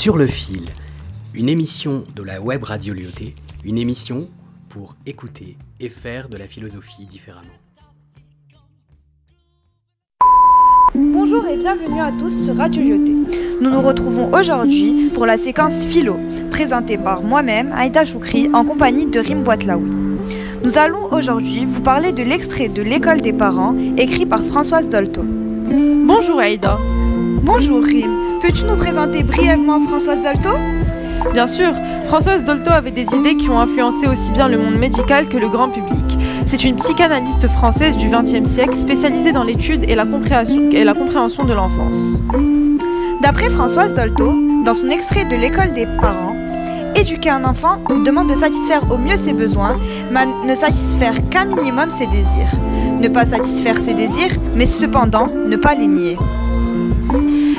Sur le fil, une émission de la web radio Lyoté, une émission pour écouter et faire de la philosophie différemment. Bonjour et bienvenue à tous sur Radio Lyoté. Nous nous retrouvons aujourd'hui pour la séquence philo, présentée par moi-même, Aïda Choukri, en compagnie de Rim Boitlaoui. Nous allons aujourd'hui vous parler de l'extrait de L'école des parents, écrit par Françoise Dolto. Bonjour Aïda. Bonjour Rim. Peux-tu nous présenter brièvement Françoise Dolto? Bien sûr, Françoise Dolto avait des idées qui ont influencé aussi bien le monde médical que le grand public. C'est une psychanalyste française du XXe siècle spécialisée dans l'étude et la compréhension, de l'enfance. D'après Françoise Dolto, dans son extrait de L'école des parents, éduquer un enfant demande de satisfaire au mieux ses besoins, mais ne satisfaire qu'un minimum ses désirs. Ne pas satisfaire ses désirs, mais cependant ne pas les nier.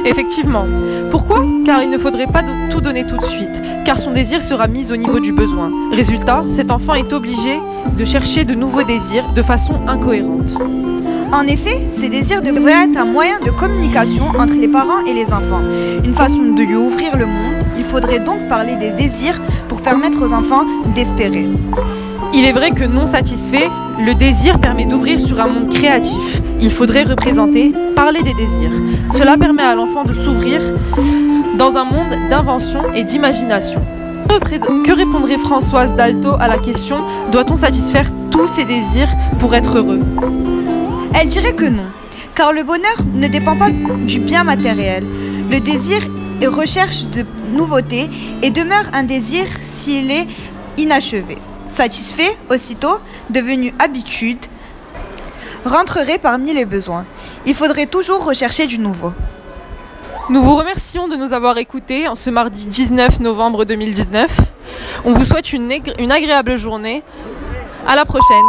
Effectivement. Pourquoi? Car il ne faudrait pas tout donner tout de suite, car son désir sera mis au niveau du besoin. Résultat, cet enfant est obligé de chercher de nouveaux désirs de façon incohérente. En effet, ces désirs devraient être un moyen de communication entre les parents et les enfants, une façon de lui ouvrir le monde. Il faudrait donc parler des désirs pour permettre aux enfants d'espérer. Il est vrai que non satisfait, le désir permet d'ouvrir sur un monde créatif. Il faudrait représenter, parler des désirs. Cela permet à l'enfant de s'ouvrir dans un monde d'invention et d'imagination. Que répondrait Françoise Dalto à la question doit-on satisfaire tous ses désirs pour être heureux? Elle dirait que non, car le bonheur ne dépend pas du bien matériel. Le désir et recherche de nouveautés et demeure un désir s'il est inachevé. Satisfait, aussitôt, devenu habitude, rentrerait parmi les besoins. Il faudrait toujours rechercher du nouveau. Nous vous remercions de nous avoir écoutés en ce mardi 19 novembre 2019. On vous souhaite une, agréable journée. À la prochaine.